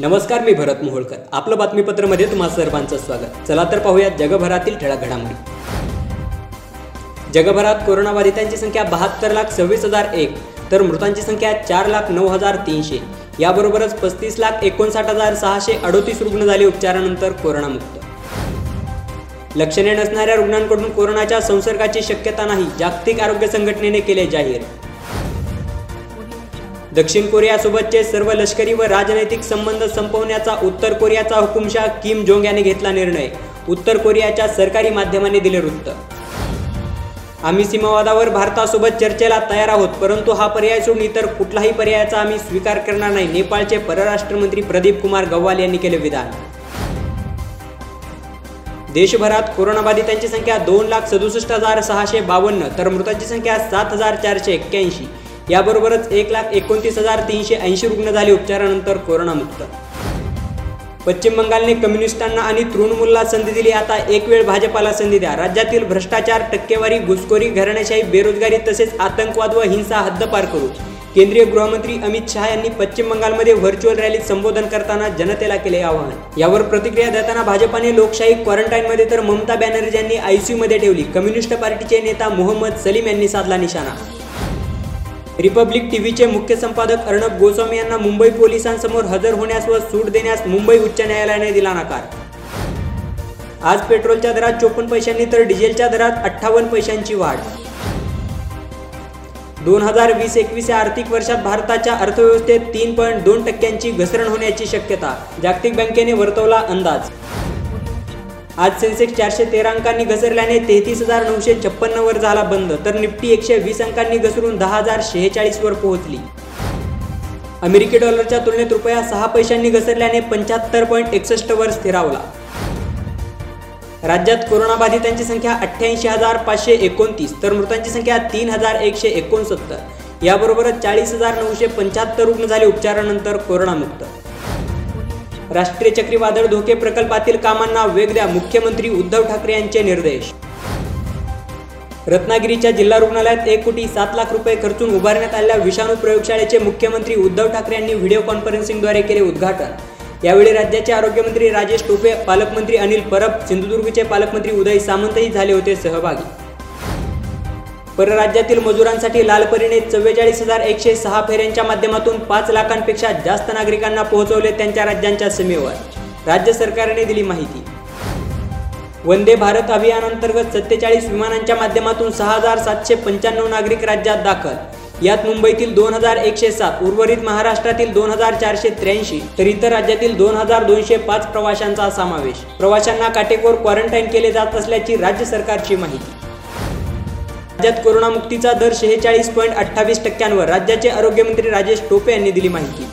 नमस्कार मी भरत मोहोळकर. आपलं बातमीपत्रमध्ये तुम्हा सर्वांचं स्वागत. चला तर पाहूया जगभरातील ठळक घडामोडी. जगभरात कोरोनाबाधितांची संख्या बहात्तर लाख सव्वीस हजार एक तर मृतांची संख्या चार लाख नऊ हजार तीनशे. याबरोबरच पस्तीस लाख एकोणसाठ हजार सहाशे अडोतीस रुग्ण झाले उपचारानंतर कोरोनामुक्त. लक्षणे नसणाऱ्या रुग्णांकडून कोरोनाच्या संसर्गाची शक्यता नाही जागतिक आरोग्य संघटनेने केले जाहीर. दक्षिण कोरियासोबतचे सर्व लष्करी व राजनैतिक संबंध संपवण्याचा उत्तर कोरियाचा हुकुमशाह किम जोंग याने घेतला निर्णय. उत्तर कोरियाच्या सरकारी माध्यमांनी दिले वृत्त. आम्ही सीमावादावर भारतासोबत चर्चेला तयार आहोत परंतु हा पर्याय सोडून इतर कुठलाही पर्यायाचा आम्ही स्वीकार करणार नाही. नेपाळचे परराष्ट्र मंत्री प्रदीप कुमार गव्वाल यांनी केले विधान. देशभरात कोरोनाबाधितांची संख्या दोन लाख सदुसष्ट हजार सहाशे बावन्न तर मृतांची संख्या सात हजार चारशे एक्क्याऐंशी. याबरोबरच एक लाख एकोणतीस हजार तीनशे ऐंशी रुग्ण झाले उपचारानंतर कोरोनामुक्त. पश्चिम बंगालने कम्युनिस्टांना आणि तृणमूलला संधी दिली. आता एक वेळ भाजपाला संधी द्या. राज्यातील भ्रष्टाचार टक्केवारी घुसखोरी घराणेशाही बेरोजगारी तसेच आतंकवाद व हिंसा हद्दपार करू. केंद्रीय गृहमंत्री अमित शहा यांनी पश्चिम बंगालमध्ये व्हर्च्युअल रॅलीत संबोधन करताना जनतेला केले आवाहन. यावर प्रतिक्रिया देताना भाजपाने लोकशाही क्वारंटाईनमध्ये तर ममता बॅनर्जी यांनी आयसीयूमध्ये ठेवली. कम्युनिस्ट पार्टीचे नेता मोहम्मद सलीम यांनी साधला निशाणा. रिपब्लिक टीव्हीचे मुख्य संपादक अर्णब गोस्वामी यांना मुंबई पोलिसांसमोर हजर होण्यास व सूट देण्यास मुंबई उच्च न्यायालयाने दिला नकार. आज पेट्रोलच्या दरात चोपन्न पैशांनी तर डिझेलच्या दरात अठ्ठावन्न पैशांची वाढ. दोन हजार वीस एकवीस या आर्थिक वर्षात भारताच्या अर्थव्यवस्थेत तीन पॉईंट दोन टक्क्यांची घसरण होण्याची शक्यता जागतिक बँकेने वर्तवला अंदाज. आज सेन्सेक्स चारशे तेरा अंकांनी घसरल्याने तेहतीस हजार नऊशे छप्पन्न वर झाला बंद तर निफ्टी एकशे वीस अंकांनी घसरून दहा हजार शेहेचाळीस वर पोहोचली. अमेरिकी डॉलरच्या तुलनेत रुपया सहा पैशांनी घसरल्याने पंच्याहत्तर पॉईंट एकसष्ट वर स्थिरावला. राज्यात कोरोनाबाधितांची संख्या अठ्ठ्याऐंशी हजार पाचशे एकोणतीस तर मृतांची संख्या तीन हजार एकशे एकोणसत्तर. याबरोबरच चाळीस हजार नऊशे पंच्याहत्तर रुग्ण झाले उपचारानंतर कोरोनामुक्त. राष्ट्रीय चक्रीवादळ धोके प्रकल्पातील कामांना वेग द्या मुख्यमंत्री उद्धव ठाकरे यांचे निर्देश. रत्नागिरीच्या जिल्हा रुग्णालयात एक कोटी सात लाख रुपये खर्चून उभारण्यात आलेल्या विषाणू प्रयोगशाळेचे मुख्यमंत्री उद्धव ठाकरे यांनी व्हिडिओ कॉन्फरन्सिंगद्वारे केले उद्घाटन. यावेळी राज्याचे आरोग्यमंत्री राजेश टोपे पालकमंत्री अनिल परब सिंधुदुर्गचे पालकमंत्री उदय सामंतही झाले होते सहभागी. परराज्यातील मजुरांसाठी लालपरीने चव्वेचाळीस हजार एकशे सहा फेऱ्यांच्या माध्यमातून पाच लाखांपेक्षा जास्त नागरिकांना पोहोचवले त्यांच्या राज्यांच्या सीमेवर. राज्य सरकारने दिली माहिती. वंदे भारत अभियानांतर्गत सत्तेचाळीस विमानांच्या माध्यमातून सहा हजार सातशे पंच्याण्णव नागरिक राज्यात दाखल. यात मुंबईतील दोन हजार एकशे सात उर्वरित महाराष्ट्रातील दोन हजार चारशे त्र्याऐंशी तर इतर राज्यातील दोन हजार दोनशे पाच प्रवाशांचा समावेश. प्रवाशांना काटेकोर क्वारंटाईन केले जात असल्याची राज्य सरकारची माहिती. राज्यात कोरोनामुक्तीचा दर शेहेचाळीस पॉईंट अठ्ठावीस टक्क्यांवर. राज्याचे आरोग्यमंत्री राजेश टोपे यांनी दिली माहिती.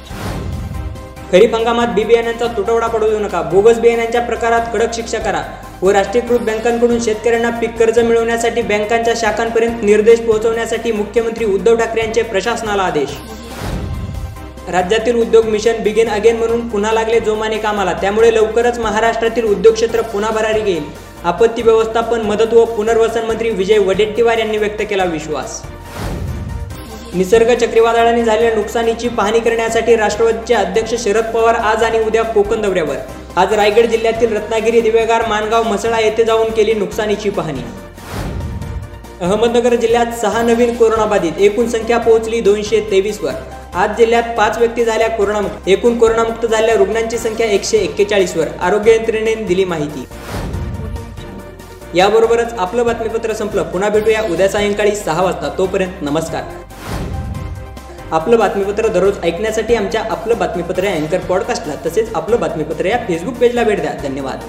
खरीप हंगामात बी बियाण्यांचा तुटवडा पडू नका. बोगस बियाण्यांच्या प्रकारात कडक शिक्षा करा व राष्ट्रीयकृत बँकांकडून शेतकऱ्यांना पीक कर्ज मिळवण्यासाठी बँकांच्या शाखांपर्यंत निर्देश पोहोचवण्यासाठी मुख्यमंत्री उद्धव ठाकरे यांचे प्रशासनाला आदेश. राज्यातील उद्योग मिशन बिगेन अगेन म्हणून पुन्हा लागले जोमाने कामाला. त्यामुळे लवकरच महाराष्ट्रातील उद्योग क्षेत्र पुन्हा भरारी घेईल. आपत्ती व्यवस्थापन मदत व पुनर्वसन मंत्री विजय वडेट्टीवार यांनी व्यक्त केला विश्वास. निसर्ग चक्रीवादळाने झालेल्या नुकसानीची पाहणी करण्यासाठी राष्ट्रवादीचे अध्यक्ष शरद पवार आज आणि उद्या कोकण दौऱ्यावर. आज रायगड जिल्ह्यातील रत्नागिरी दिवेगार मानगाव मसळा येथे जाऊन केली नुकसानीची पाहणी. अहमदनगर जिल्ह्यात सहा नवीन कोरोनाबाधित एकूण संख्या पोहोचली दोनशे तेवीस वर. आज जिल्ह्यात पाच व्यक्ती झाल्या कोरोनामुक्त एकूण कोरोनामुक्त झालेल्या रुग्णांची संख्या एकशे एक्केचाळीस वर. आरोग्य यंत्रणेने दिली माहिती. याबरोबरच आपलं बातमीपत्र संपलं. पुन्हा भेटूया उद्या सायंकाळी सहा वाजता. तोपर्यंत नमस्कार. आपलं बातमीपत्र दररोज ऐकण्यासाठी आमच्या आपलं बातमीपत्र या अँकर पॉडकास्टला तसेच आपलं बातमीपत्र या फेसबुक पेजला भेट द्या. धन्यवाद.